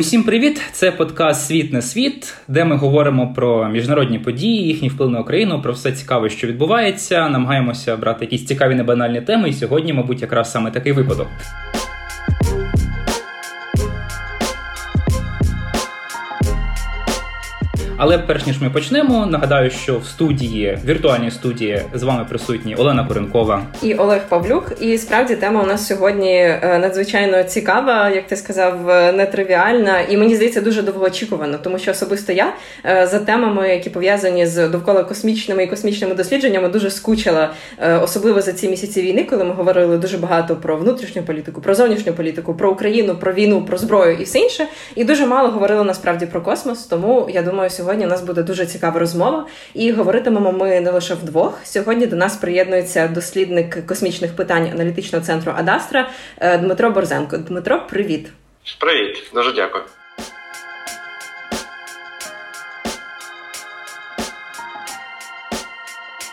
Усім привіт! Це подкаст Світ на світ, де ми говоримо про міжнародні події, їхній вплив на Україну, про все цікаве, що відбувається. Намагаємося брати якісь цікаві небанальні теми. І сьогодні, мабуть, якраз саме такий випадок. Але перш ніж ми почнемо, нагадаю, що в студії, віртуальній студії, з вами присутні Олена Коренкова і Олег Павлюк. І справді тема у нас сьогодні е, надзвичайно цікава, як ти сказав, е, нетривіальна, і мені здається, дуже довгоочікувана, тому що особисто я е, за темами, які пов'язані з довкола космічними і космічними дослідженнями, дуже скучила, особливо за ці місяці війни, коли ми говорили дуже багато про внутрішню політику, про зовнішню політику, про Україну, про війну, про зброю і все інше. І дуже мало говорили насправді про космос. Тому я думаю, сьогодні сьогодні у нас буде дуже цікава розмова, і говоритимемо ми не лише вдвох. Сьогодні до нас приєднується дослідник космічних питань аналітичного центру Адастра е, Дмитро Борзенко. Дмитро, привіт. Привіт, дуже дякую.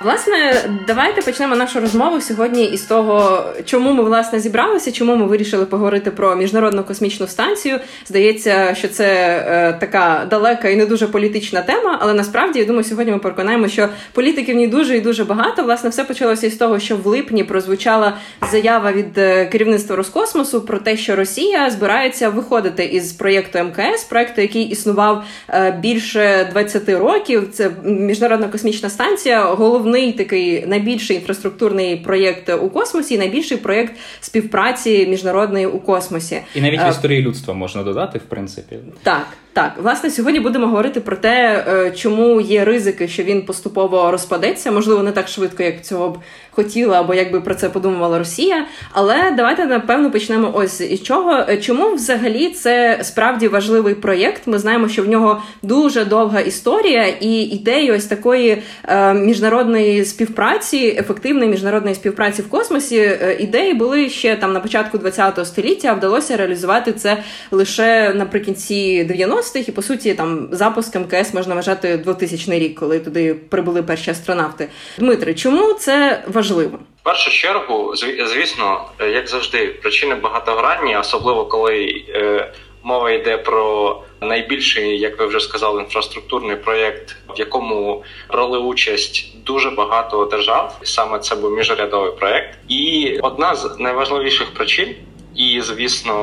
Власне, давайте почнемо нашу розмову сьогодні із того, чому ми власне зібралися, чому ми вирішили поговорити про міжнародну космічну станцію. Здається, що це е, така далека і не дуже політична тема, але насправді я думаю, сьогодні ми переконаємо, що політики в ній дуже і дуже багато. Власне, все почалося із того, що в липні прозвучала заява від е, керівництва Роскосмосу про те, що Росія збирається виходити із проєкту МКС, проєкту, який існував е, більше 20 років. Це міжнародна космічна станція. Головний головний такий найбільший інфраструктурний проєкт у космосі, найбільший проєкт співпраці міжнародної у космосі, і навіть в е, історії людства можна додати, в принципі, так. Так, власне, сьогодні будемо говорити про те, е, чому є ризики, що він поступово розпадеться. Можливо, не так швидко, як цього б хотіла, або як би про це подумувала Росія. Але давайте напевно почнемо ось із чого. Е, чому взагалі це справді важливий проєкт? Ми знаємо, що в нього дуже довга історія, і ідеї ось такої е, міжнародної співпраці, ефективної міжнародної співпраці в космосі. Ідеї були ще там на початку ХХ століття. Вдалося реалізувати це лише наприкінці 90 90-х, і по суті, там запуск МКС можна вважати 2000 рік, коли туди прибули перші астронавти. Дмитре, чому це важливо? В першу чергу, звісно, як завжди, причини багатогранні, особливо коли е, мова йде про найбільший, як ви вже сказали, інфраструктурний проєкт, в якому брали участь дуже багато держав. Саме це був міжрядовий проєкт. І одна з найважливіших причин. І звісно,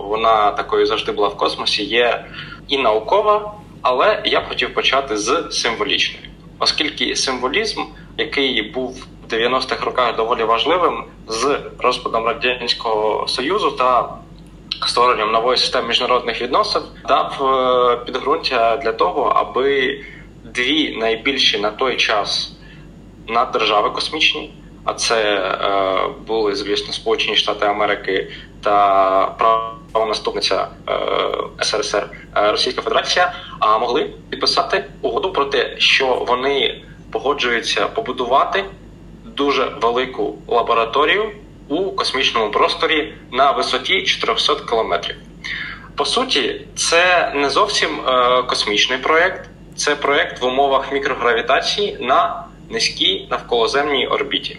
вона такою завжди була в космосі. Є і наукова, але я б хотів почати з символічної, оскільки символізм, який був в 90-х роках доволі важливим, з розпадом радянського союзу та створенням нової системи міжнародних відносин, дав е, підґрунтя для того, аби дві найбільші на той час наддержави космічні. А це е, були звісно Сполучені Штати Америки та правонаступниця е, СРСР е, Російська Федерація, а могли підписати угоду про те, що вони погоджуються побудувати дуже велику лабораторію у космічному просторі на висоті 400 кілометрів. По суті, це не зовсім е, космічний проект, це проект в умовах мікрогравітації на низькій навколоземній орбіті.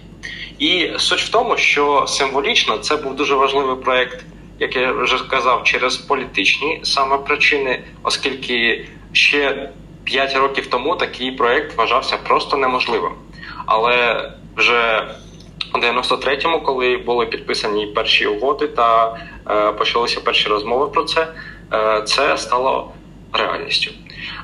І суть в тому, що символічно це був дуже важливий проект як я вже сказав, через політичні саме причини, оскільки ще 5 років тому такий проект вважався просто неможливим. Але вже у 93-му, коли були підписані перші угоди та е, почалися перші розмови про це, е, це стало реальністю.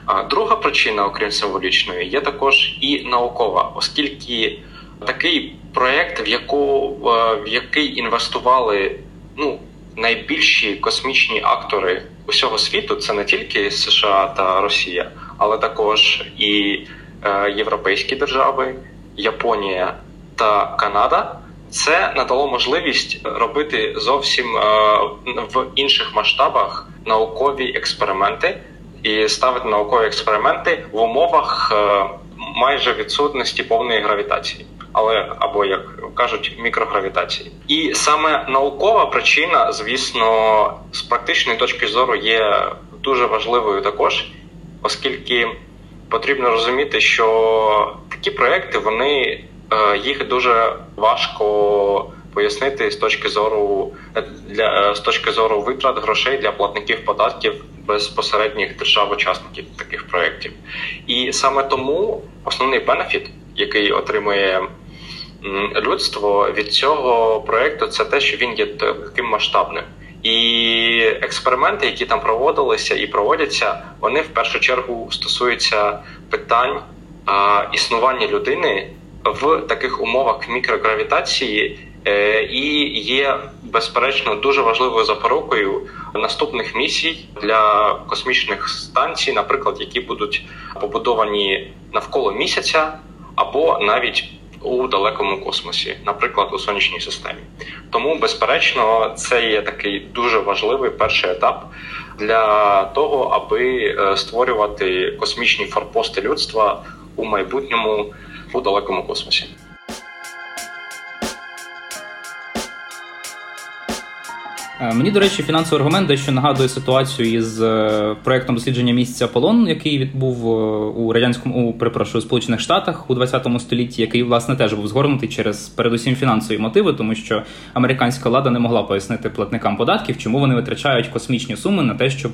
А друга причина, окрім символічної, є також і наукова, оскільки такий проект, в яку е, в який інвестували ну найбільші космічні актори усього світу це не тільки США та Росія, але також і е, європейські держави, Японія та Канада. Це надало можливість робити зовсім е, в інших масштабах наукові експерименти і ставити наукові експерименти в умовах е, майже відсутності повної гравітації але або як кажуть, мікрогравітації. І саме наукова причина, звісно, з практичної точки зору є дуже важливою також, оскільки потрібно розуміти, що такі проекти вони е, їх дуже важко. Пояснити з точки зору для з точки зору витрат грошей для платників податків безпосередніх держав-учасників таких проєктів. І саме тому основний бенефіт, який отримує людство від цього проєкту, це те, що він є таким масштабним. І експерименти, які там проводилися і проводяться, вони в першу чергу стосуються питань а, існування людини в таких умовах мікрогравітації, е, і є безперечно дуже важливою запорукою наступних місій для космічних станцій, наприклад, які будуть побудовані навколо місяця або навіть у далекому космосі, наприклад, у сонячній системі. Тому, безперечно, це є такий дуже важливий перший етап для того, аби е, створювати космічні форпости людства у майбутньому у далекому космосі. Мені, до речі, фінансовий аргумент дещо нагадує ситуацію із е, проектом дослідження місяця Аполлон, який відбув е, у радянському у перепрошую Сполучених Штатах у 20 столітті, який власне теж був згорнутий через передусім фінансові мотиви, тому що американська влада не могла пояснити платникам податків, чому вони витрачають космічні суми на те, щоб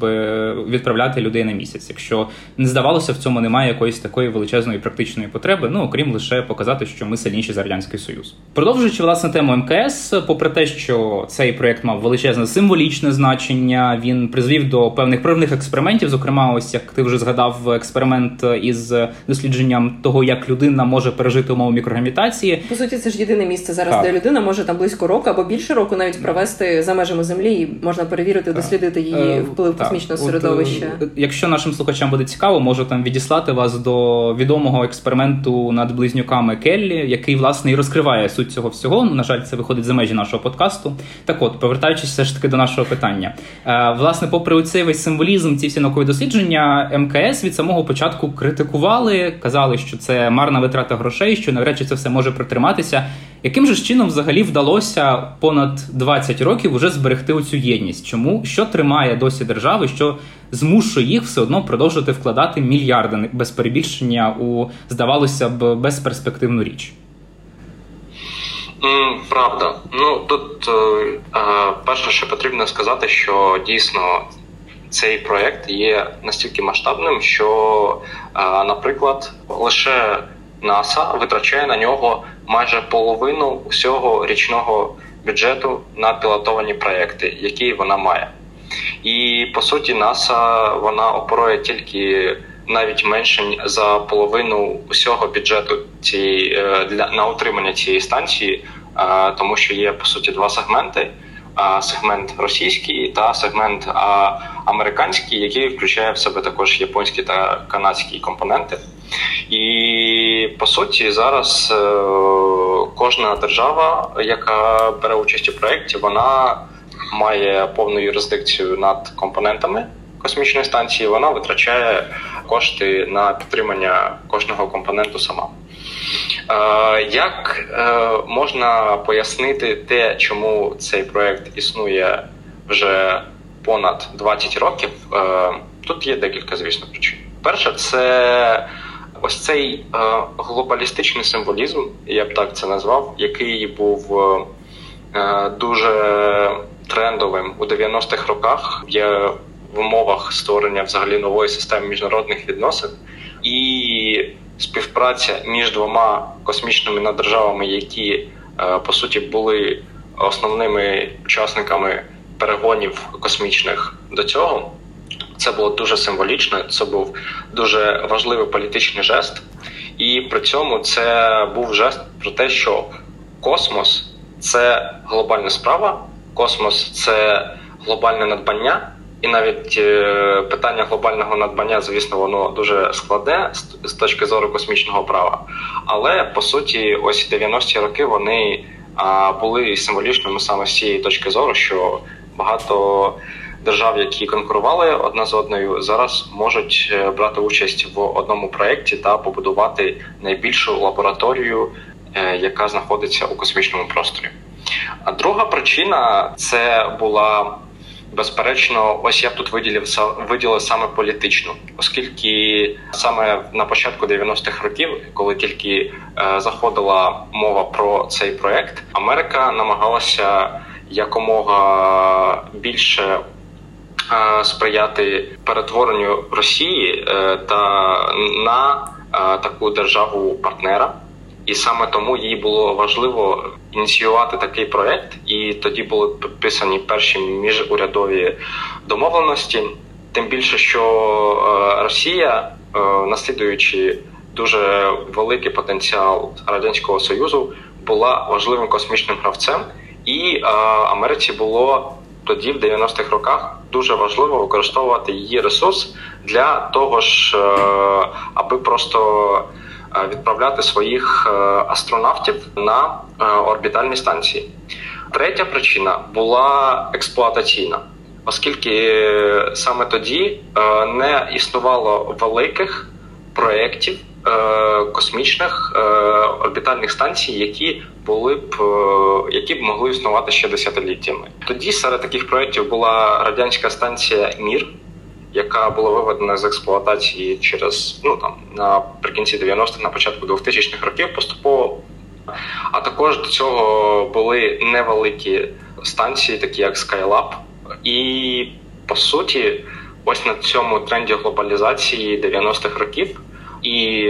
відправляти людей на місяць. Якщо не здавалося, в цьому немає якоїсь такої величезної практичної потреби, ну окрім лише показати, що ми сильніші за радянський союз. Продовжуючи власне тему МКС, попри те, що цей проект мав величезний величезне символічне значення. Він призвів до певних проривних експериментів. Зокрема, ось як ти вже згадав, експеримент із дослідженням того, як людина може пережити умови мікрогравітації. По суті, це ж єдине місце зараз, так. де людина може там близько року або більше року навіть провести за межами землі, і можна перевірити, дослідити її е, вплив так. космічного середовища. Е, якщо нашим слухачам буде цікаво, можу там відіслати вас до відомого експерименту над близнюками Келлі, який власне і розкриває суть цього всього. На жаль, це виходить за межі нашого подкасту. Так, от повертаючись все ж таки до нашого питання. Е, власне, попри цей весь символізм, ці всі наукові дослідження, МКС від самого початку критикували, казали, що це марна витрата грошей, що навряд чи це все може притриматися. Яким же чином взагалі вдалося понад 20 років уже зберегти оцю єдність? Чому що тримає досі держави, що змушує їх все одно продовжувати вкладати мільярди без перебільшення у здавалося б безперспективну річ? Правда, ну тут е, е, перше, що потрібно сказати, що дійсно цей проект є настільки масштабним, що, е, наприклад, лише НАСА витрачає на нього майже половину усього річного бюджету на пілотовані проекти, які вона має. І по суті, НАСА вона оперує тільки навіть менше за половину усього бюджету цієї е, для на утримання цієї станції, е, тому що є по суті два сегменти: сегмент російський та сегмент американський, який включає в себе також японські та канадські компоненти. І по суті, зараз е, кожна держава, яка бере участь у проєкті, вона має повну юрисдикцію над компонентами космічної станції. Вона витрачає кошти на підтримання кожного компоненту сама. Е, як е, можна пояснити те, чому цей проект існує вже понад 20 років? Е, тут є декілька, звісно, причин. Перше, це ось цей глобалістичний символізм, я б так це назвав, який був дуже трендовим у 90-х роках. Є в умовах створення взагалі нової системи міжнародних відносин і співпраця між двома космічними наддержавами, які е, по суті були основними учасниками перегонів космічних до цього. Це було дуже символічно. Це був дуже важливий політичний жест, і при цьому це був жест про те, що космос це глобальна справа, космос це глобальне надбання. І навіть е, питання глобального надбання, звісно, воно дуже складне з точки зору космічного права. Але по суті, ось 90-ті роки вони були символічними саме з цієї точки зору, що багато держав, які конкурували одна з одною, зараз можуть е, брати участь в одному проєкті та побудувати найбільшу лабораторію, е, яка знаходиться у космічному просторі. А друга причина це була. Безперечно, ось я б тут виділив виділив саме політичну, оскільки саме на початку 90-х років, коли тільки е, заходила мова про цей проект, Америка намагалася якомога більше сприяти перетворенню Росії та на таку державу партнера. І саме тому їй було важливо ініціювати такий проект, і тоді були підписані перші міжурядові домовленості. Тим більше, що е, Росія, е, наслідуючи дуже великий потенціал радянського союзу, була важливим космічним гравцем, і е, Америці було тоді, в 90-х роках, дуже важливо використовувати її ресурс для того ж, аби просто відправляти своїх астронавтів на орбітальні станції. Третя причина була експлуатаційна оскільки саме тоді е, не існувало великих проєктів е, космічних е, орбітальних станцій, які були б які б могли існувати ще десятиліттями. Тоді серед таких проєктів була радянська станція Мір. Яка була виведена з експлуатації через ну там наприкінці 90-х, на початку 2000-х років поступово. А також до цього були невеликі станції, такі як Skylab, і по суті, ось на цьому тренді глобалізації 90-х років і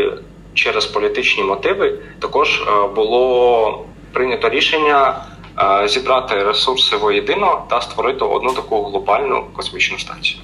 через політичні мотиви також е, було прийнято рішення е, зібрати ресурси воєдино та створити одну таку глобальну космічну станцію.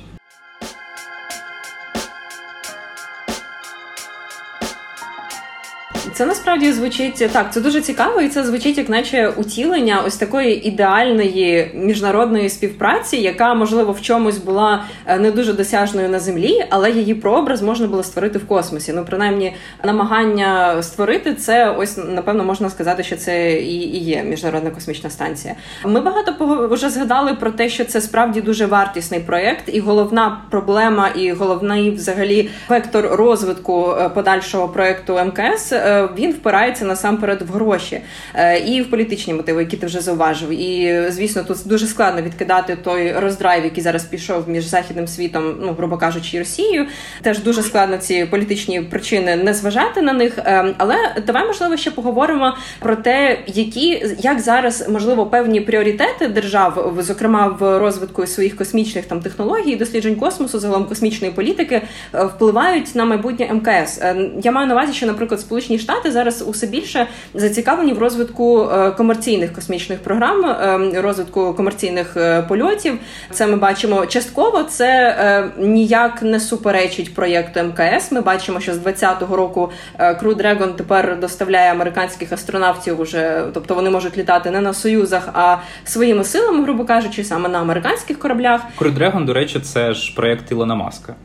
Це насправді звучить так. Це дуже цікаво, і це звучить як наче утілення ось такої ідеальної міжнародної співпраці, яка можливо в чомусь була е, не дуже досяжною на землі, але її прообраз можна було створити в космосі. Ну, принаймні, намагання створити це, ось напевно можна сказати, що це і, є міжнародна космічна станція. Ми багато вже згадали про те, що це справді дуже вартісний проєкт, і головна проблема, і головний взагалі вектор розвитку е, подальшого проєкту МКС. Він впирається насамперед в гроші е, і в політичні мотиви, які ти вже зауважив. І звісно, тут дуже складно відкидати той роздрайв, який зараз пішов між західним світом, ну грубо кажучи, Росією. Теж дуже складно ці політичні причини не зважати на них. Е, але давай можливо ще поговоримо про те, які як зараз можливо певні пріоритети держав, зокрема в розвитку своїх космічних там технологій, досліджень космосу, загалом космічної політики, е, впливають на майбутнє МКС. Я маю на увазі, що, наприклад, Сполучені Штати. Штати зараз усе більше зацікавлені в розвитку е, комерційних космічних програм, е, розвитку комерційних е, польотів. Це ми бачимо частково. Це ніяк не суперечить проєкту МКС. Ми бачимо, що з 2020 року Crew Dragon тепер доставляє американських астронавтів уже, тобто вони можуть літати не на союзах, а своїми силами, грубо кажучи, саме на американських кораблях. Crew Dragon, до речі, це ж проєкт Ілона Маска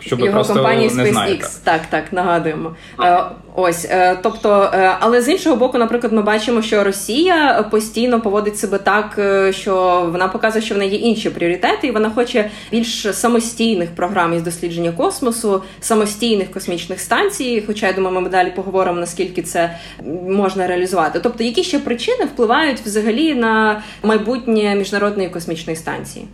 щоб Його просто компанії не SpaceX. Так, так, нагадуємо. Е, ось, е, тобто, е, але з іншого боку, наприклад, ми бачимо, що Росія постійно поводить себе так, що вона показує, що в неї є інші пріоритети, і вона хоче більш самостійних програм із дослідження космосу, самостійних космічних станцій. Хоча я думаю, ми далі поговоримо наскільки це можна реалізувати. Тобто, які ще причини впливають взагалі на майбутнє міжнародної космічної станції?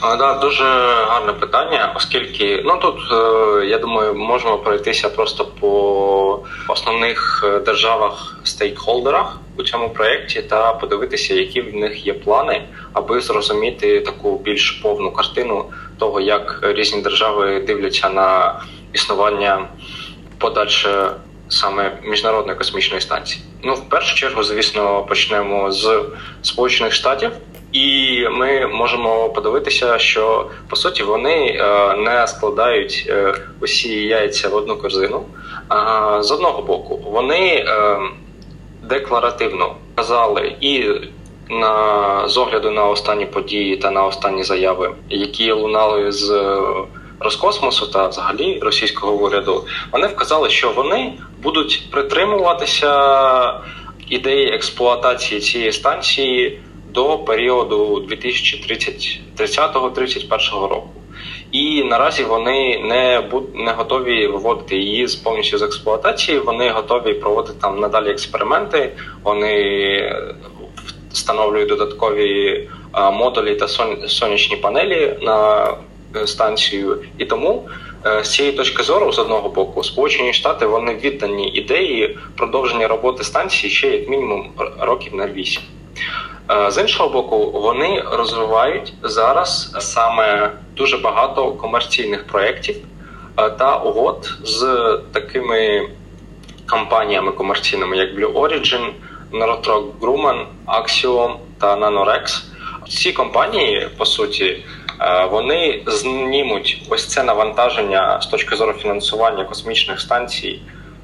А, да, дуже гарне питання, оскільки ну тут е, я думаю, можемо пройтися просто по основних е, державах стейкхолдерах у цьому проєкті та подивитися, які в них є плани, аби зрозуміти таку більш повну картину того, як різні держави дивляться на існування подальше саме міжнародної космічної станції. Ну в першу чергу, звісно, почнемо з Сполучених Штатів. І ми можемо подивитися, що по суті вони е, не складають е, усі яйця в одну корзину. А з одного боку, вони е, декларативно казали і на з огляду на останні події та на останні заяви, які лунали з Роскосмосу та взагалі російського уряду, вони вказали, що вони будуть притримуватися ідеї експлуатації цієї станції до періоду 2030-31 року. І наразі вони не не готові виводити її з повністю з експлуатації. Вони готові проводити там надалі експерименти. Вони встановлюють додаткові модулі та сонячні панелі на е, станцію. І тому е, з цієї точки зору, з одного боку, Сполучені Штати вони віддані ідеї продовження роботи станції ще як мінімум років на 8. Е, з іншого боку, вони розвивають зараз саме дуже багато комерційних проєктів е, та угод з такими компаніями комерційними, як Blue Origin, Northrop Grumman, Axiom та Nanorex. Ці компанії, по суті, е, вони знімуть ось це навантаження з точки зору фінансування космічних станцій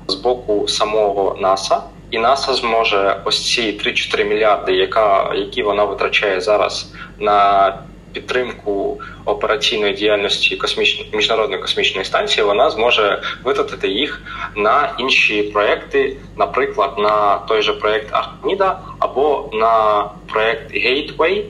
з боку самого НАСА і НАСА зможе ось ці 3-4 мільярди, яка які вона витрачає зараз на підтримку операційної діяльності космічної міжнародної космічної станції, вона зможе витратити їх на інші проекти, наприклад, на той же проект Артміда або на проект Е,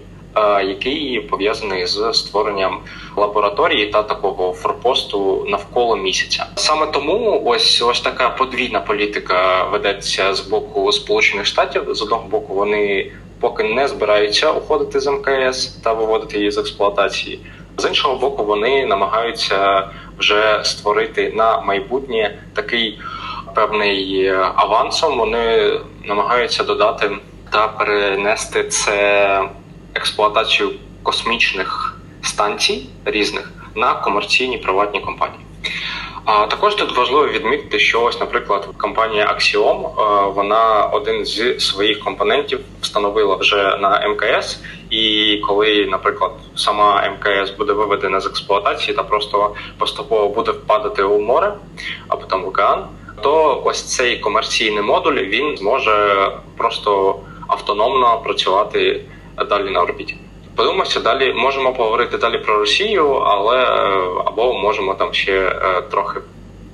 який пов'язаний з створенням лабораторії та такого форпосту навколо місяця. Саме тому ось ось така подвійна політика ведеться з боку Сполучених Штатів. З одного боку, вони поки не збираються уходити з МКС та виводити її з експлуатації. З іншого боку, вони намагаються вже створити на майбутнє такий певний авансом. Вони намагаються додати та перенести це експлуатацію космічних станцій різних на комерційні приватні компанії. А також тут важливо відмітити, що ось, наприклад, компанія Axiom, е, вона один з своїх компонентів встановила вже на МКС. І коли, наприклад, сама МКС буде виведена з експлуатації та просто поступово буде впадати у море або там в океан, то ось цей комерційний модуль він зможе просто автономно працювати далі на орбіті. Подивимося, далі можемо поговорити далі про Росію, але е, або можемо там ще е, трохи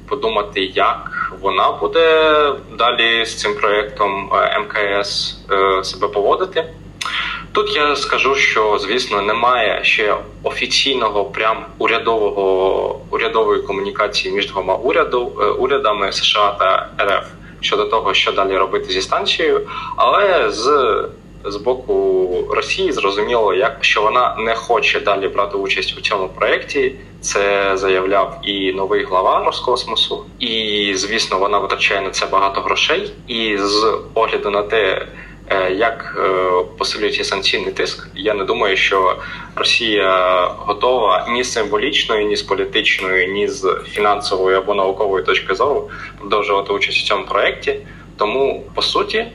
подумати, як вона буде далі з цим проєктом е, МКС себе поводити. Тут я скажу, що звісно немає ще офіційного прям урядового урядової комунікації між двома уряду урядами США та РФ щодо того, що далі робити зі станцією, але з з боку Росії зрозуміло, як що вона не хоче далі брати участь у цьому проєкті. Це заявляв і новий глава Роскосмосу, і звісно, вона витрачає на це багато грошей. І з огляду на те, е, як е, посилюється санкційний тиск, я не думаю, що Росія готова ні з символічної, ні з політичної, ні з фінансової або наукової точки зору продовжувати участь у цьому проєкті. Тому по суті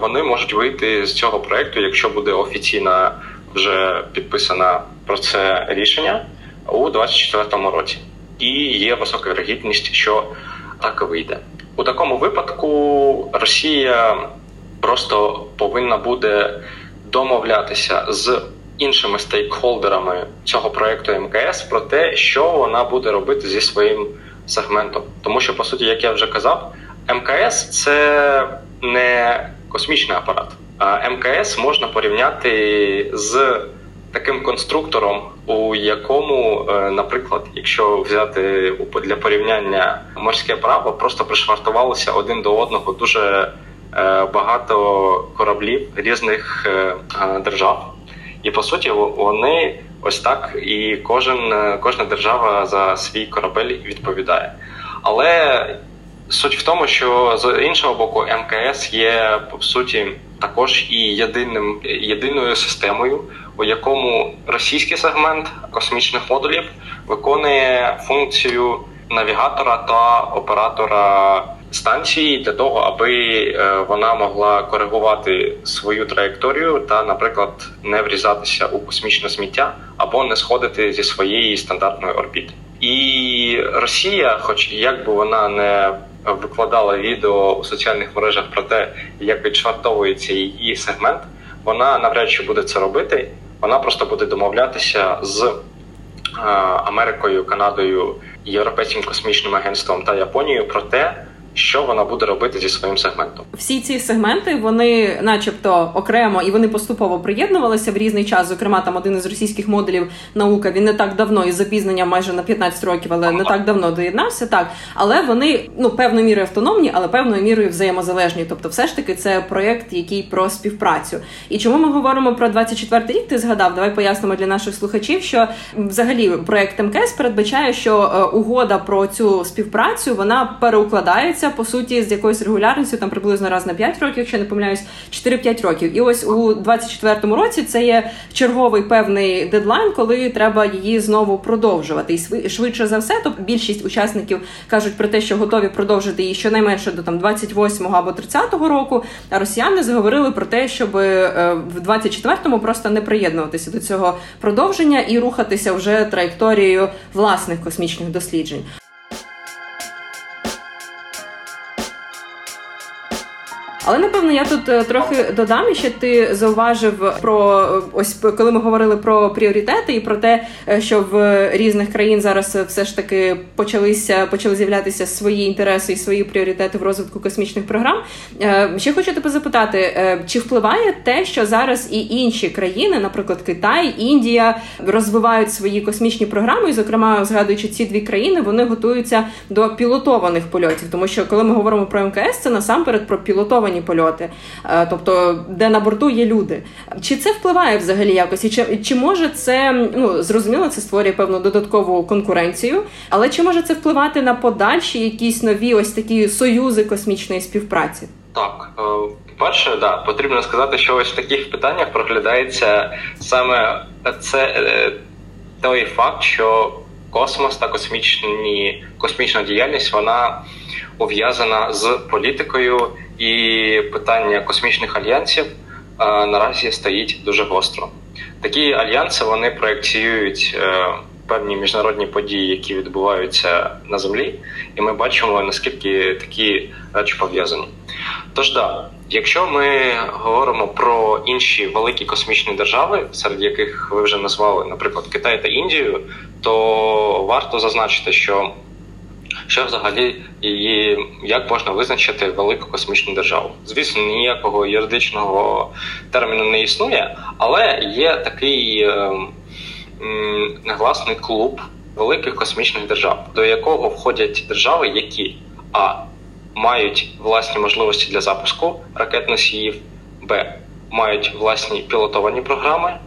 вони можуть вийти з цього проекту, якщо буде офіційно вже підписано про це рішення у 2024 році. І є висока вірогідність, що так і вийде. У такому випадку Росія просто повинна буде домовлятися з іншими стейкхолдерами цього проекту МКС про те, що вона буде робити зі своїм сегментом. Тому що, по суті, як я вже казав, МКС це не космічний апарат. МКС можна порівняти з таким конструктором, у якому, е, наприклад, якщо взяти для порівняння морське право, просто пришвартувалося один до одного дуже е, багато кораблів різних е, держав. І по суті, вони ось так і кожен кожна держава за свій корабель відповідає. Але Суть в тому, що з іншого боку, МКС є по суті також і єдиним єдиною системою, у якому російський сегмент космічних модулів виконує функцію навігатора та оператора станції для того, аби е, вона могла коригувати свою траєкторію та, наприклад, не врізатися у космічне сміття або не сходити зі своєї стандартної орбіти. І Росія, хоч як би вона не викладала відео у соціальних мережах про те, як відшвартовується її сегмент, вона навряд чи буде це робити. Вона просто буде домовлятися з е, Америкою, Канадою, Європейським космічним агентством та Японією про те що вона буде робити зі своїм сегментом. Всі ці сегменти вони, начебто, окремо і вони поступово приєднувалися в різний час. Зокрема, там один із російських модулів наука він не так давно із запізненням майже на 15 років, але не так давно доєднався. Так, але вони ну певною мірою автономні, але певною мірою взаємозалежні. Тобто, все ж таки, це проєкт, який про співпрацю. І чому ми говоримо про 24 рік? Ти згадав? Давай пояснимо для наших слухачів, що взагалі проєкт МКС передбачає, що е, угода про цю співпрацю вона переукладається відбувається по суті з якоюсь регулярністю, там приблизно раз на 5 років, якщо не помиляюсь, 4-5 років. І ось у 24-му році це є черговий певний дедлайн, коли треба її знову продовжувати. І швидше за все, то більшість учасників кажуть про те, що готові продовжити її щонайменше до там 28-го або 30-го року. А росіяни заговорили про те, щоб е, в 24-му просто не приєднуватися до цього продовження і рухатися вже траєкторією власних космічних досліджень. Але напевно я тут е, трохи додам, що ти зауважив про ось коли ми говорили про пріоритети і про те, е, що в різних країн зараз все ж таки почалися почали з'являтися свої інтереси і свої пріоритети в розвитку космічних програм. Е, ще хочу тебе запитати, чи впливає те, що зараз і інші країни, наприклад, Китай, Індія, розвивають свої космічні програми, і, зокрема, згадуючи ці дві країни, вони готуються до пілотованих польотів, тому що коли ми говоримо про МКС, це насамперед про пілотовані комерційні польоти, е, тобто де на борту є люди. Чи це впливає взагалі якось? І чи, чи може це ну зрозуміло, це створює певну додаткову конкуренцію, але чи може це впливати на подальші якісь нові ось такі союзи космічної співпраці? Так, е, перше, да, потрібно сказати, що ось в таких питаннях проглядається саме це е, той факт, що космос та космічні космічна діяльність вона пов'язана з політикою і питання космічних альянсів а, наразі стоїть дуже гостро. Такі альянси вони проєкціюють е, певні міжнародні події, які відбуваються на землі, і ми бачимо наскільки такі речі пов'язані. Тож да, якщо ми говоримо про інші великі космічні держави, серед яких ви вже назвали, наприклад, Китай та Індію, то варто зазначити, що що взагалі і як можна визначити велику космічну державу. Звісно, ніякого юридичного терміну не існує, але є такий е, негласний клуб великих космічних держав, до якого входять держави, які а мають власні можливості для запуску ракет носіїв, б мають власні пілотовані програми,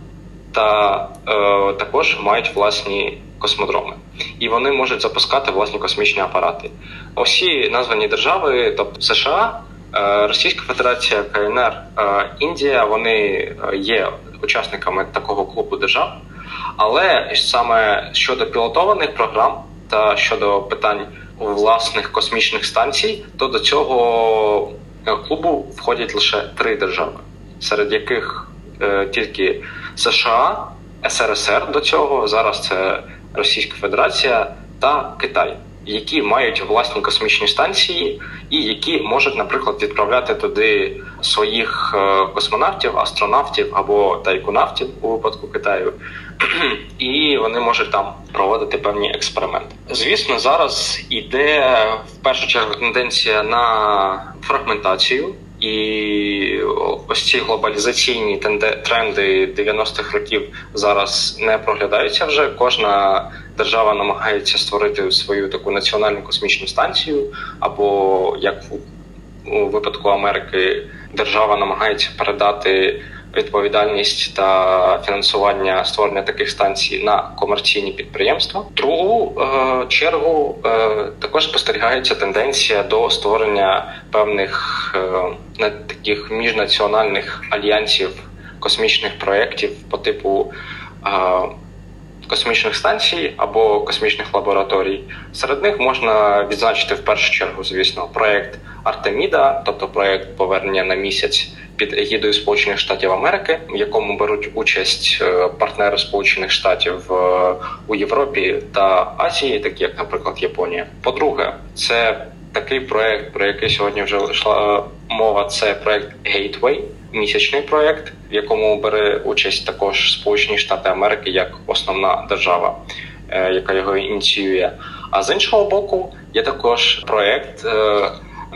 та е, також мають власні космодроми, і вони можуть запускати власні космічні апарати. Усі названі держави, тобто США, е, Російська Федерація, КНР, е, Індія, вони е, є учасниками такого клубу держав. Але саме щодо пілотованих програм та щодо питань власних космічних станцій, то до цього клубу входять лише три держави, серед яких тільки США, СРСР до цього зараз це Російська Федерація та Китай, які мають власні космічні станції, і які можуть, наприклад, відправляти туди своїх е, космонавтів, астронавтів або тайконавтів у випадку Китаю, і вони можуть там проводити певні експерименти. Звісно, зараз іде в першу чергу тенденція на фрагментацію. І ось ці глобалізаційні тренди 90-х років зараз не проглядаються вже. Кожна держава намагається створити свою таку національну космічну станцію, або як у випадку Америки держава намагається передати відповідальність та фінансування створення таких станцій на комерційні підприємства. Другу е, чергу е, також спостерігається тенденція до створення певних е, таких міжнаціональних альянсів космічних проєктів по типу. Е, Космічних станцій або космічних лабораторій серед них можна відзначити в першу чергу, звісно, проект Артеміда, тобто проект повернення на місяць під егідою Сполучених Штатів Америки, в якому беруть участь е, партнери Сполучених Штатів е, у Європі та Азії, такі як, наприклад, Японія. По-друге, це такий проект, про який сьогодні вже йшла мова. Це проект Gateway, місячний проект, в якому бере участь також Сполучені Штати Америки як основна держава, е, яка його ініціює. А з іншого боку, є також проект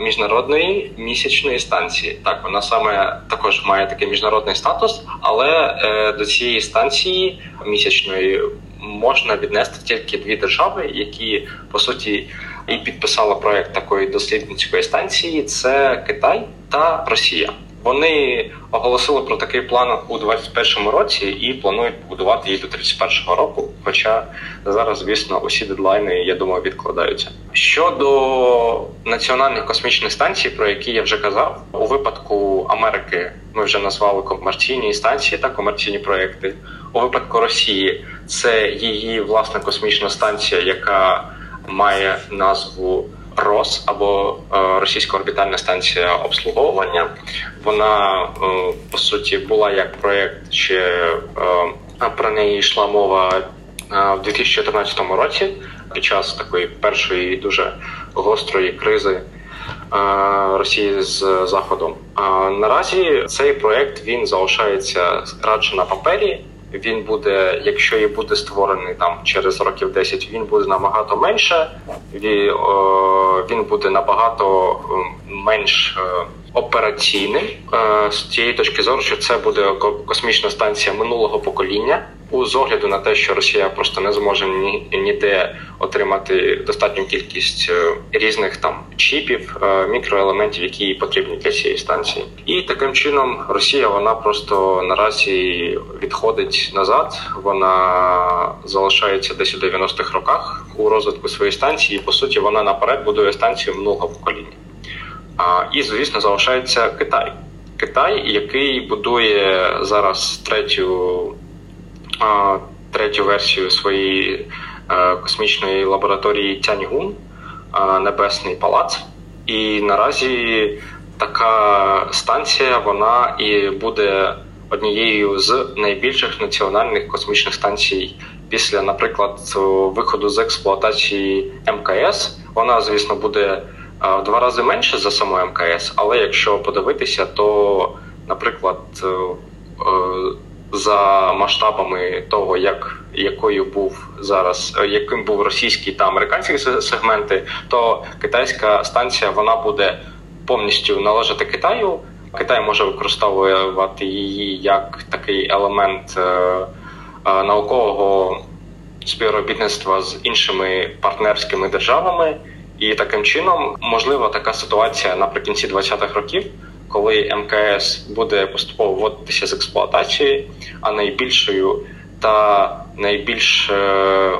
міжнародної місячної станції. Так, вона саме також має такий міжнародний статус, але е, до цієї станції місячної можна віднести тільки дві держави, які по суті і підписали проект такої дослідницької станції: це Китай та Росія. Вони оголосили про такий план у 2021 році і планують побудувати її до 31 року. Хоча зараз, звісно, усі дедлайни, я думаю, відкладаються. Щодо національних космічних станцій, про які я вже казав, у випадку Америки ми вже назвали комерційні станції та комерційні проекти. У випадку Росії це її власна космічна станція, яка має назву РОС або е, Російська орбітальна станція обслуговування. Вона е, по суті була як проєкт, ще е, про неї йшла мова в 2014 році під час такої першої дуже гострої кризи. Росії з заходом наразі цей проект він залишається радше на папері. Він буде, якщо і буде створений там через років 10, він буде набагато менше. Він буде набагато менш е, операційним е, з цієї точки зору, що це буде космічна станція минулого покоління у з огляду на те, що Росія просто не зможе ні ніде отримати достатню кількість е, різних там чіпів, е, мікроелементів, які потрібні для цієї станції, і таким чином Росія вона просто наразі відходить назад. Вона залишається десь у 90-х роках у розвитку своєї станції. і, По суті, вона наперед будує станцію минулого покоління. А, І звісно, залишається Китай. Китай, який будує зараз третю третю версію своєї е, космічної лабораторії Тяньгун Небесний Палац. І наразі така станція вона і буде однією з найбільших національних космічних станцій після, наприклад, виходу з експлуатації МКС. Вона, звісно, буде в два рази менше за саму МКС, але якщо подивитися, то, наприклад, е, е, за масштабами того, як якою був зараз, е, яким був російський та американський сегменти, то китайська станція вона буде повністю належати Китаю. Китай може використовувати її як такий елемент е, е, наукового співробітництва з іншими партнерськими державами, і таким чином можлива така ситуація наприкінці 20-х років коли МКС буде поступово вводитися з експлуатації, а найбільшою та найбільш е,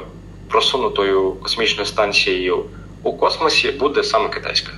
просунутою космічною станцією у космосі буде саме китайська.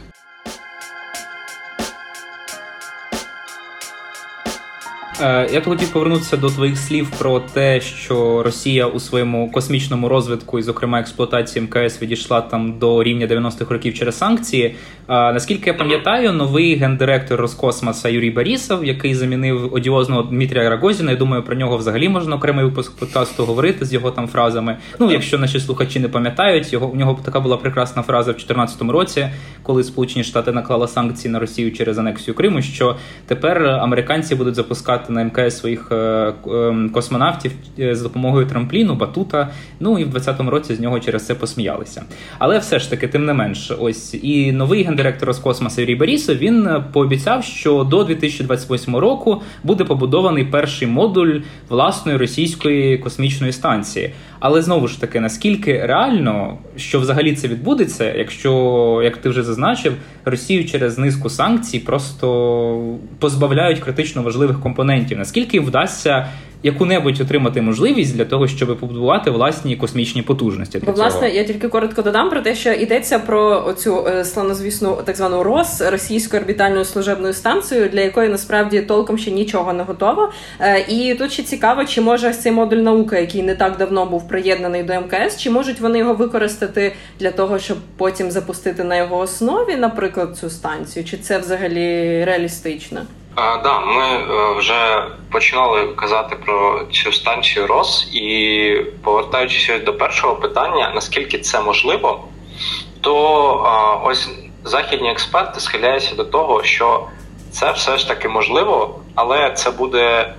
Я хотів повернутися до твоїх слів про те, що Росія у своєму космічному розвитку, і, зокрема, експлуатації МКС відійшла там до рівня 90-х років через санкції. Наскільки я пам'ятаю, новий гендиректор Роскосмоса Юрій Борісов, який замінив одіозного Дмитрія Рагозіна, я думаю, про нього взагалі можна окремий випуск подкасту говорити з його там фразами. Ну, якщо наші слухачі не пам'ятають, його у нього така була прекрасна фраза в 2014 році, коли Сполучені Штати наклали санкції на Росію через анексію Криму, що тепер американці будуть запускати на МКС своїх е, ем, космонавтів за з допомогою трампліну, батута. Ну і в 20-му році з нього через це посміялися. Але все ж таки, тим не менш, ось і новий гендиректор Роскосмоса Юрій Борісов, він е, пообіцяв, що до 2028 року буде побудований перший модуль власної російської космічної станції. Але знову ж таки, наскільки реально, що взагалі це відбудеться, якщо, як ти вже зазначив, Росію через низку санкцій просто позбавляють критично важливих компонентів, наскільки вдасться яку-небудь отримати можливість для того, щоб побудувати власні космічні потужності. Бо власне я тільки коротко додам про те, що йдеться про оцю е, славнозвісну так звану РОС російською орбітальною служебною станцією, для якої насправді толком ще нічого не готово. Е, і тут ще цікаво, чи може цей модуль науки, який не так давно був приєднаний до МКС, чи можуть вони його використати для того, щоб потім запустити на його основі, наприклад, цю станцію, чи це взагалі реалістично? Так, да, ми е, вже починали казати про цю станцію РОС, і повертаючись до першого питання, наскільки це можливо, то ось західні експерти схиляються до того, що це все ж таки можливо, але це буде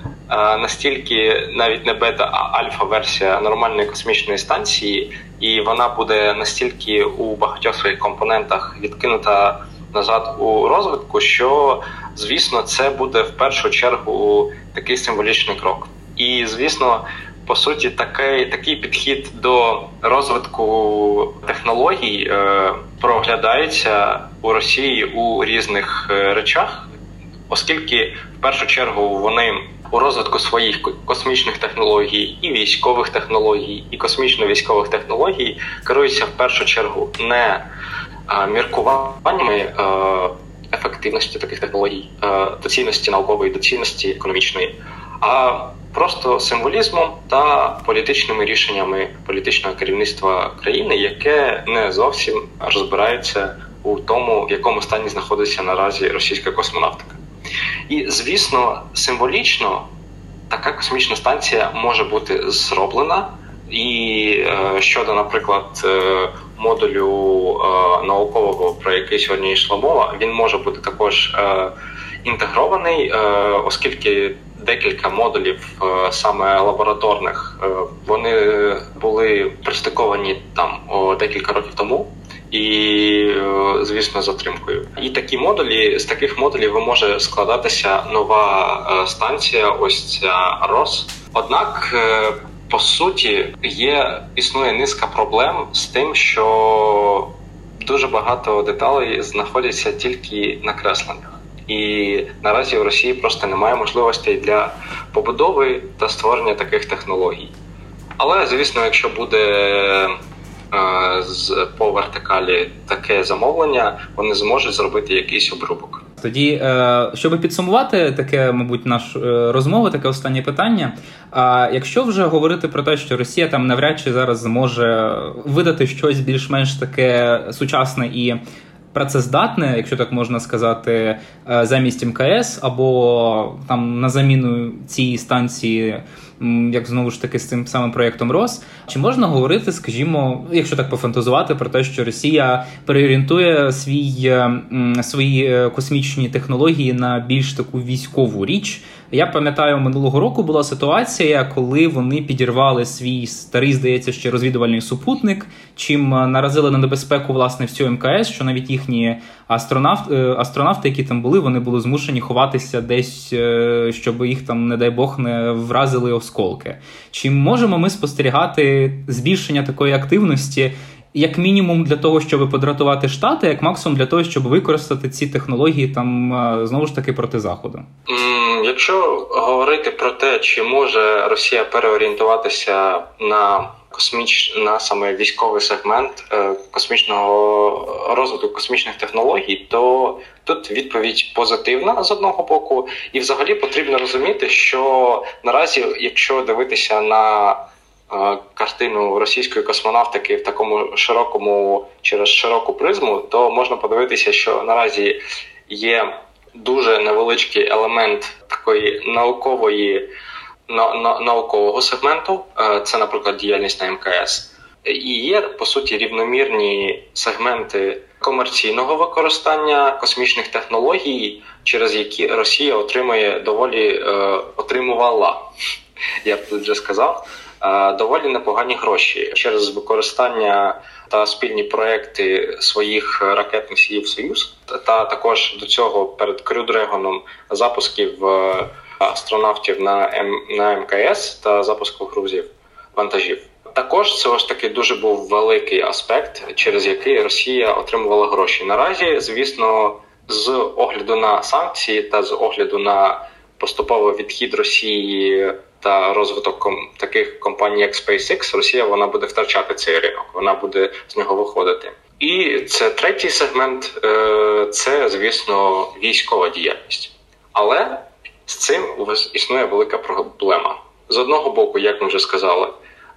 настільки навіть не бета, а альфа-версія нормальної космічної станції, і вона буде настільки у багатьох своїх компонентах відкинута назад у розвитку, що звісно, це буде в першу чергу такий символічний крок. І звісно, по суті, такий такий підхід до розвитку технологій е, проглядається у Росії у різних е, речах. оскільки в першу чергу вони у розвитку своїх космічних технологій і військових технологій, і космічно-військових технологій керуються в першу чергу не міркуваннями ефективності таких технологій, доцільності наукової, доцільності економічної, а просто символізмом та політичними рішеннями політичного керівництва країни, яке не зовсім розбирається у тому, в якому стані знаходиться наразі російська космонавтика. І звісно, символічно така космічна станція може бути зроблена. І е, щодо, наприклад, е, модулю е, наукового, про який сьогодні йшла мова, він може бути також інтегрований, оскільки декілька модулів саме лабораторних вони були пристиковані там декілька років тому і, е, звісно, затримкою. І такі модулі з таких модулів може складатися нова е, станція. Ось ця РОС. Однак, е, по суті, є існує низка проблем з тим, що дуже багато деталей знаходяться тільки на кресленнях. І наразі в Росії просто немає можливостей для побудови та створення таких технологій. Але звісно, якщо буде з по вертикалі таке замовлення, вони зможуть зробити якийсь обрубок. Тоді, е, щоб підсумувати таке, мабуть, нашу е, розмову, таке останнє питання. А якщо вже говорити про те, що Росія там навряд чи зараз зможе видати щось більш-менш таке сучасне і працездатне, якщо так можна сказати, е, замість МКС, або там на заміну цій станції як знову ж таки з цим самим проєктом РОС. Чи можна говорити, скажімо, якщо так пофантазувати, про те, що Росія переорієнтує свій е, свої е, космічні технології на більш таку військову річ? Я пам'ятаю, минулого року була ситуація, коли вони підірвали свій старий, здається, ще розвідувальний супутник, чим е, наразили на небезпеку власне всю МКС, що навіть їхні астронавт, е, астронавти, які там були, вони були змушені ховатися десь, е, щоб їх там, не дай Бог, не вразили осколки. Чи можемо ми спостерігати збільшення такої активності? Як мінімум для того, щоб подратувати штати, як максимум для того, щоб використати ці технології там знову ж таки проти заходу. Якщо говорити про те, чи може Росія переорієнтуватися на косміч на саме військовий сегмент е, космічного розвитку космічних технологій, то тут відповідь позитивна з одного боку, і взагалі потрібно розуміти, що наразі, якщо дивитися на е, Картину російської космонавтики в такому широкому через широку призму, то можна подивитися, що наразі є дуже невеличкий елемент такої наукової на, на, наукового сегменту, е, це, наприклад, діяльність на МКС, і є по суті рівномірні сегменти комерційного використання космічних технологій, через які Росія отримує доволі е, отримувала, я б тут вже сказав, е, доволі непогані гроші через використання та спільні проекти своїх ракет носіїв Союз, та також до цього перед Крюдрегоном запусків е, астронавтів на на МКС та запуску грузів вантажів. Також це ось таки дуже був великий аспект, через який Росія отримувала гроші. Наразі, звісно, з огляду на санкції та з огляду на поступовий відхід Росії та розвиток таких компаній, як SpaceX, Росія вона буде втрачати цей ринок, вона буде з нього виходити. І це третій сегмент е, це, звісно, військова діяльність. Але з цим існує велика проблема. З одного боку, як ми вже сказали,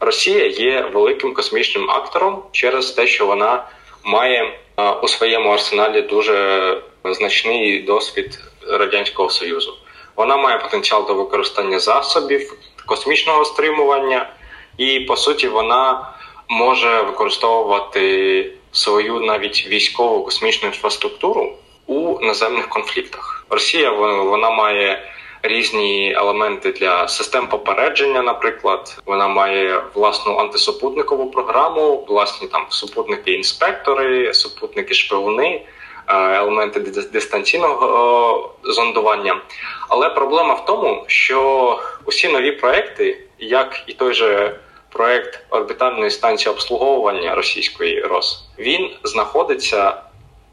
Росія є великим космічним актором через те, що вона має е, у своєму арсеналі дуже значний досвід радянського союзу. Вона має потенціал до використання засобів космічного стримування, і по суті вона може використовувати свою навіть військову космічну інфраструктуру у наземних конфліктах. Росія вона має різні елементи для систем попередження. Наприклад, вона має власну антисупутникову програму, власні там супутники-інспектори, супутники-шпигуни. Е, елементи дистанційного зондування. Але проблема в тому, що усі нові проекти, як і той же проект орбітальної станції обслуговування російської РОС, він знаходиться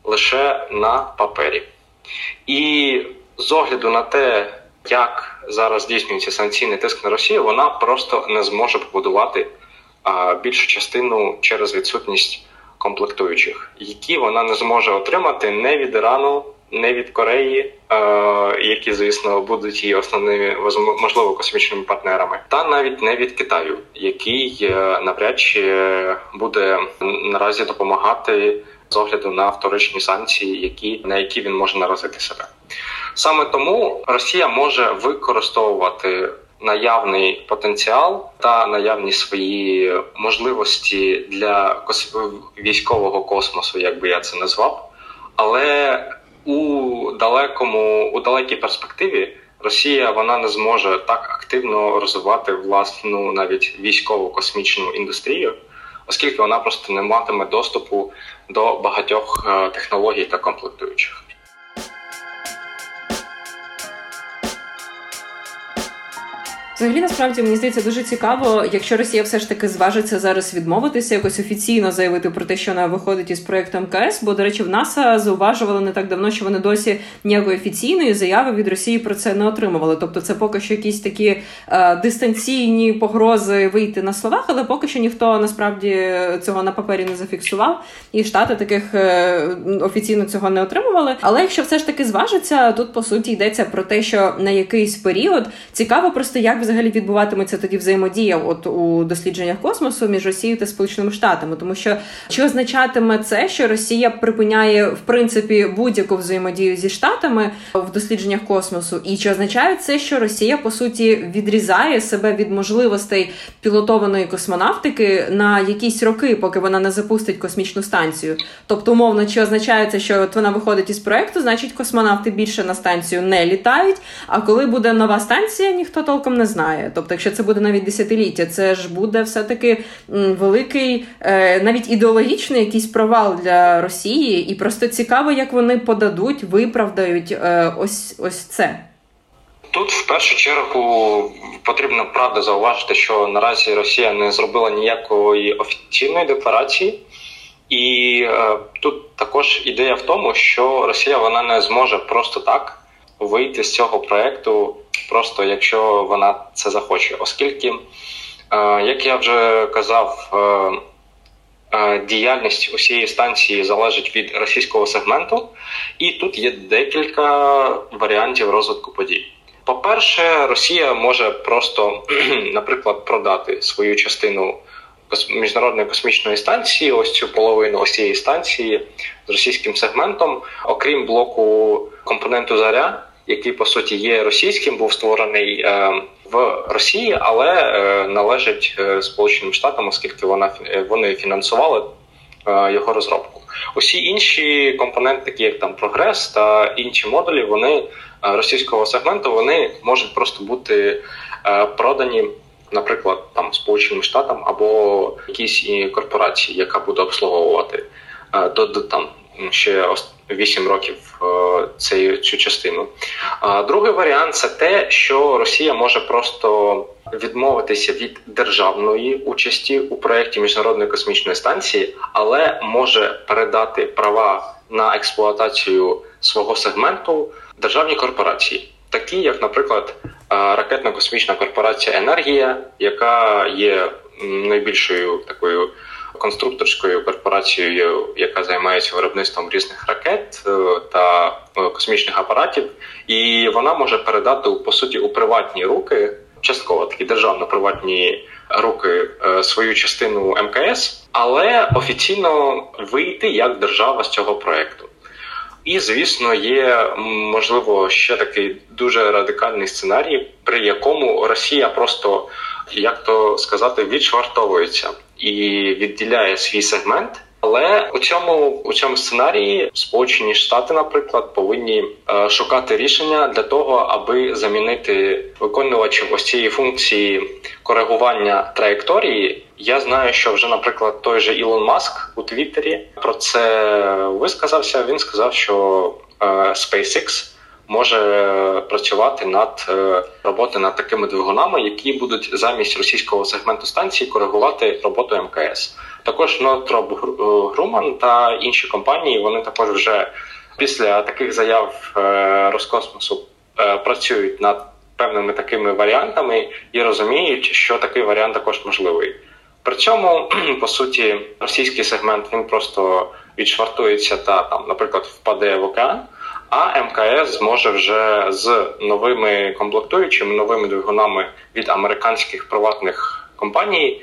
лише на папері. І з огляду на те, як зараз здійснюється санкційний тиск на Росію, вона просто не зможе побудувати більшу частину через відсутність комплектуючих, які вона не зможе отримати не від Ірану, не від Кореї, які, звісно, будуть її основними можливо космічними партнерами, та навіть не від Китаю, який е, навряд чи буде наразі допомагати з огляду на вторичні санкції, які на які він може наразити себе. Саме тому Росія може використовувати наявний потенціал та наявні свої можливості для військового космосу, як би я це назвав, але у далекому у далекій перспективі Росія вона не зможе так активно розвивати власну навіть військову космічну індустрію, оскільки вона просто не матиме доступу до багатьох е, технологій та комплектуючих. Взагалі, насправді мені здається дуже цікаво, якщо Росія все ж таки зважиться зараз відмовитися, якось офіційно заявити про те, що вона виходить із проєкту МКС. Бо, до речі, в НАСА зауважували не так давно, що вони досі ніякої офіційної заяви від Росії про це не отримували. Тобто, це поки що якісь такі е, дистанційні погрози вийти на словах, але поки що ніхто насправді цього на папері не зафіксував, і штати таких е, офіційно цього не отримували. Але якщо все ж таки зважиться, тут по суті йдеться про те, що на якийсь період цікаво просто як взагалі відбуватиметься тоді взаємодія от у дослідженнях космосу між Росією та Сполученими Штатами, тому що чи означатиме це, що Росія припиняє в принципі будь-яку взаємодію зі штатами в дослідженнях космосу, і чи означає це, що Росія по суті відрізає себе від можливостей пілотованої космонавтики на якісь роки, поки вона не запустить космічну станцію? Тобто, умовно, чи означає це, що от вона виходить із проекту, значить космонавти більше на станцію не літають. А коли буде нова станція, ніхто толком не знає знає. Тобто, якщо це буде навіть десятиліття, це ж буде все-таки великий, е, навіть ідеологічний якийсь провал для Росії, і просто цікаво, як вони подадуть, виправдають е, ось ось це. Тут в першу чергу потрібно правда зауважити, що наразі Росія не зробила ніякої офіційної декларації, і е, тут також ідея в тому, що Росія вона не зможе просто так вийти з цього проекту просто якщо вона це захоче, оскільки, е, як я вже казав, е, е, діяльність усієї станції залежить від російського сегменту, і тут є декілька варіантів розвитку подій. По-перше, Росія може просто, наприклад, продати свою частину міжнародної космічної станції, ось цю половину ось цієї станції з російським сегментом, окрім блоку компоненту заря який по суті є російським, був створений е, в Росії, але е, належить е, Сполученим Штатам, оскільки вона вони фінансували його розробку. Усі інші компоненти, такі як там прогрес та інші модулі, вони російського сегменту вони можуть просто бути продані. Наприклад, там Сполученим Штатам або якійсь корпорації, яка буде обслуговувати до, до там ще 8 років е, цей, цю частину. Другий варіант це те, що Росія може просто відмовитися від державної участі у проєкті міжнародної космічної станції, але може передати права на експлуатацію свого сегменту державній корпорації. Такі, як, наприклад, е, ракетно-космічна корпорація Енергія, яка є найбільшою такою конструкторською корпорацією, яка займається виробництвом різних ракет е, та е, космічних апаратів, і вона може передати по суті у приватні руки, частково такі державно-приватні руки е, свою частину МКС, але офіційно вийти як держава з цього проекту. І, звісно, є можливо ще такий дуже радикальний сценарій, при якому Росія просто як то сказати відшвартовується і відділяє свій сегмент. Але у цьому у цьому сценарії Сполучені Штати, наприклад, повинні е, шукати рішення для того, аби замінити виконувачів ось цієї функції коригування траєкторії. Я знаю, що вже, наприклад, той же Ілон Маск у Твіттері про це висказався. Він сказав, що е, SpaceX може працювати над е, роботи над такими двигунами, які будуть замість російського сегменту станції коригувати роботу МКС. Також Northrop Grumman та інші компанії вони також вже після таких заяв е, Роскосмосу е, працюють над певними такими варіантами і розуміють, що такий варіант також можливий. При цьому, по суті, російський сегмент він просто відшвартується та там, наприклад, впаде в океан. А МКС зможе вже з новими комплектуючими, новими двигунами від американських приватних компаній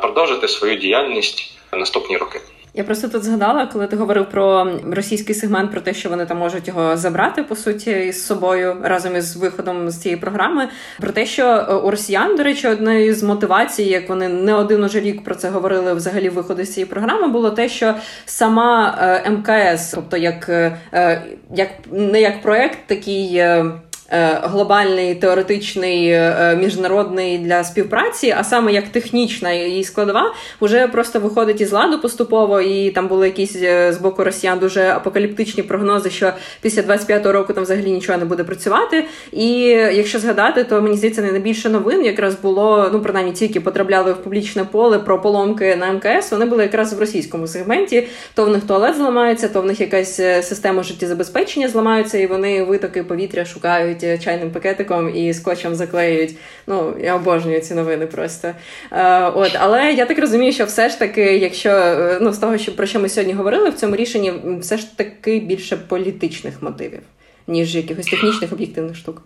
продовжити свою діяльність наступні роки. Я просто тут згадала, коли ти говорив про російський сегмент, про те, що вони там можуть його забрати по суті з собою разом із виходом з цієї програми. Про те, що е, у росіян, до речі, одною з мотивацій, як вони не один уже рік про це говорили, взагалі виходу з цієї програми, було те, що сама е, МКС, тобто як, е, як не як проект, такий. Е, глобальний теоретичний е, міжнародний для співпраці, а саме як технічна її складова, вже просто виходить із ладу поступово, і там були якісь е, з боку росіян дуже апокаліптичні прогнози, що після 25-го року там взагалі нічого не буде працювати. І якщо згадати, то мені здається, не найбільше новин якраз було, ну принаймні тільки потрапляли в публічне поле про поломки на МКС. Вони були якраз в російському сегменті. То в них туалет зламається, то в них якась система життєзабезпечення зламається, і вони витоки повітря шукають заклеюють чайним пакетиком і скотчем заклеюють. Ну, я обожнюю ці новини просто. Е, от, Але я так розумію, що все ж таки, якщо е, ну, з того, що про що ми сьогодні говорили, в цьому рішенні все ж таки більше політичних мотивів, ніж якихось технічних об'єктивних штук.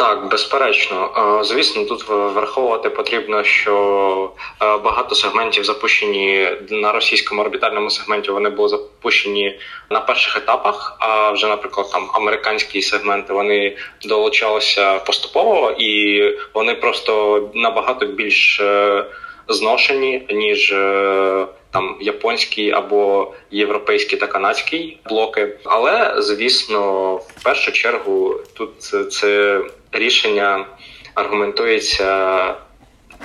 Так, безперечно. Е, звісно, тут враховувати потрібно, що е, багато сегментів запущені на російському орбітальному сегменті. Вони були запущені на перших етапах. А вже, наприклад, там американські сегменти вони долучалися поступово, і вони просто набагато більш е, зношені ніж там японський або європейський та канадський блоки. Але звісно, в першу чергу тут це рішення аргументується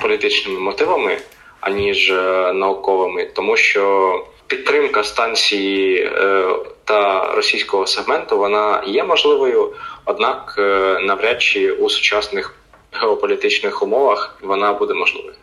політичними мотивами аніж е, науковими, тому що підтримка станції е, та російського сегменту вона є можливою однак е, навряд чи у сучасних геополітичних умовах вона буде можливою.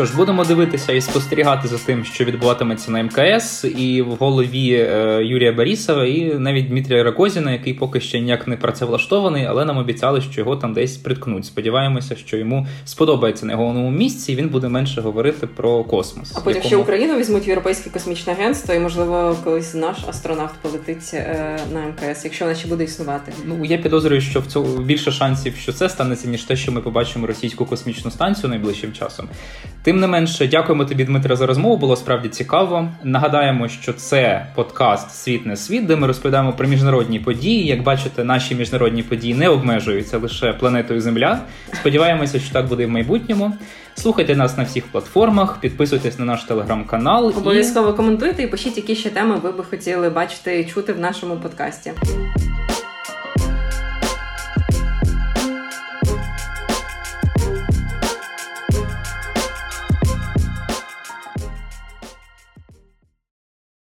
Що ж, будемо дивитися і спостерігати за тим, що відбуватиметься на МКС, і в голові е, Юрія Борісова, і навіть Дмитрія Ракозіна, який поки ще ніяк не працевлаштований, але нам обіцяли, що його там десь приткнуть. Сподіваємося, що йому сподобається на головному місці, і він буде менше говорити про космос. А потім якому... ще Україну візьмуть в Європейське космічне агентство, і можливо колись наш астронавт полетить е, на МКС, якщо вона ще буде існувати. Ну я підозрюю, що в цьому більше шансів, що це станеться, ніж те, що ми побачимо російську космічну станцію найближчим часом. Тим не менше, дякуємо тобі, Дмитре, за розмову. Було справді цікаво. Нагадаємо, що це подкаст Світ не світ, де ми розповідаємо про міжнародні події. Як бачите, наші міжнародні події не обмежуються лише планетою Земля. Сподіваємося, що так буде в майбутньому. Слухайте нас на всіх платформах, підписуйтесь на наш телеграм-канал. Обов'язково і... коментуйте і пишіть, які ще теми ви би хотіли бачити і чути в нашому подкасті.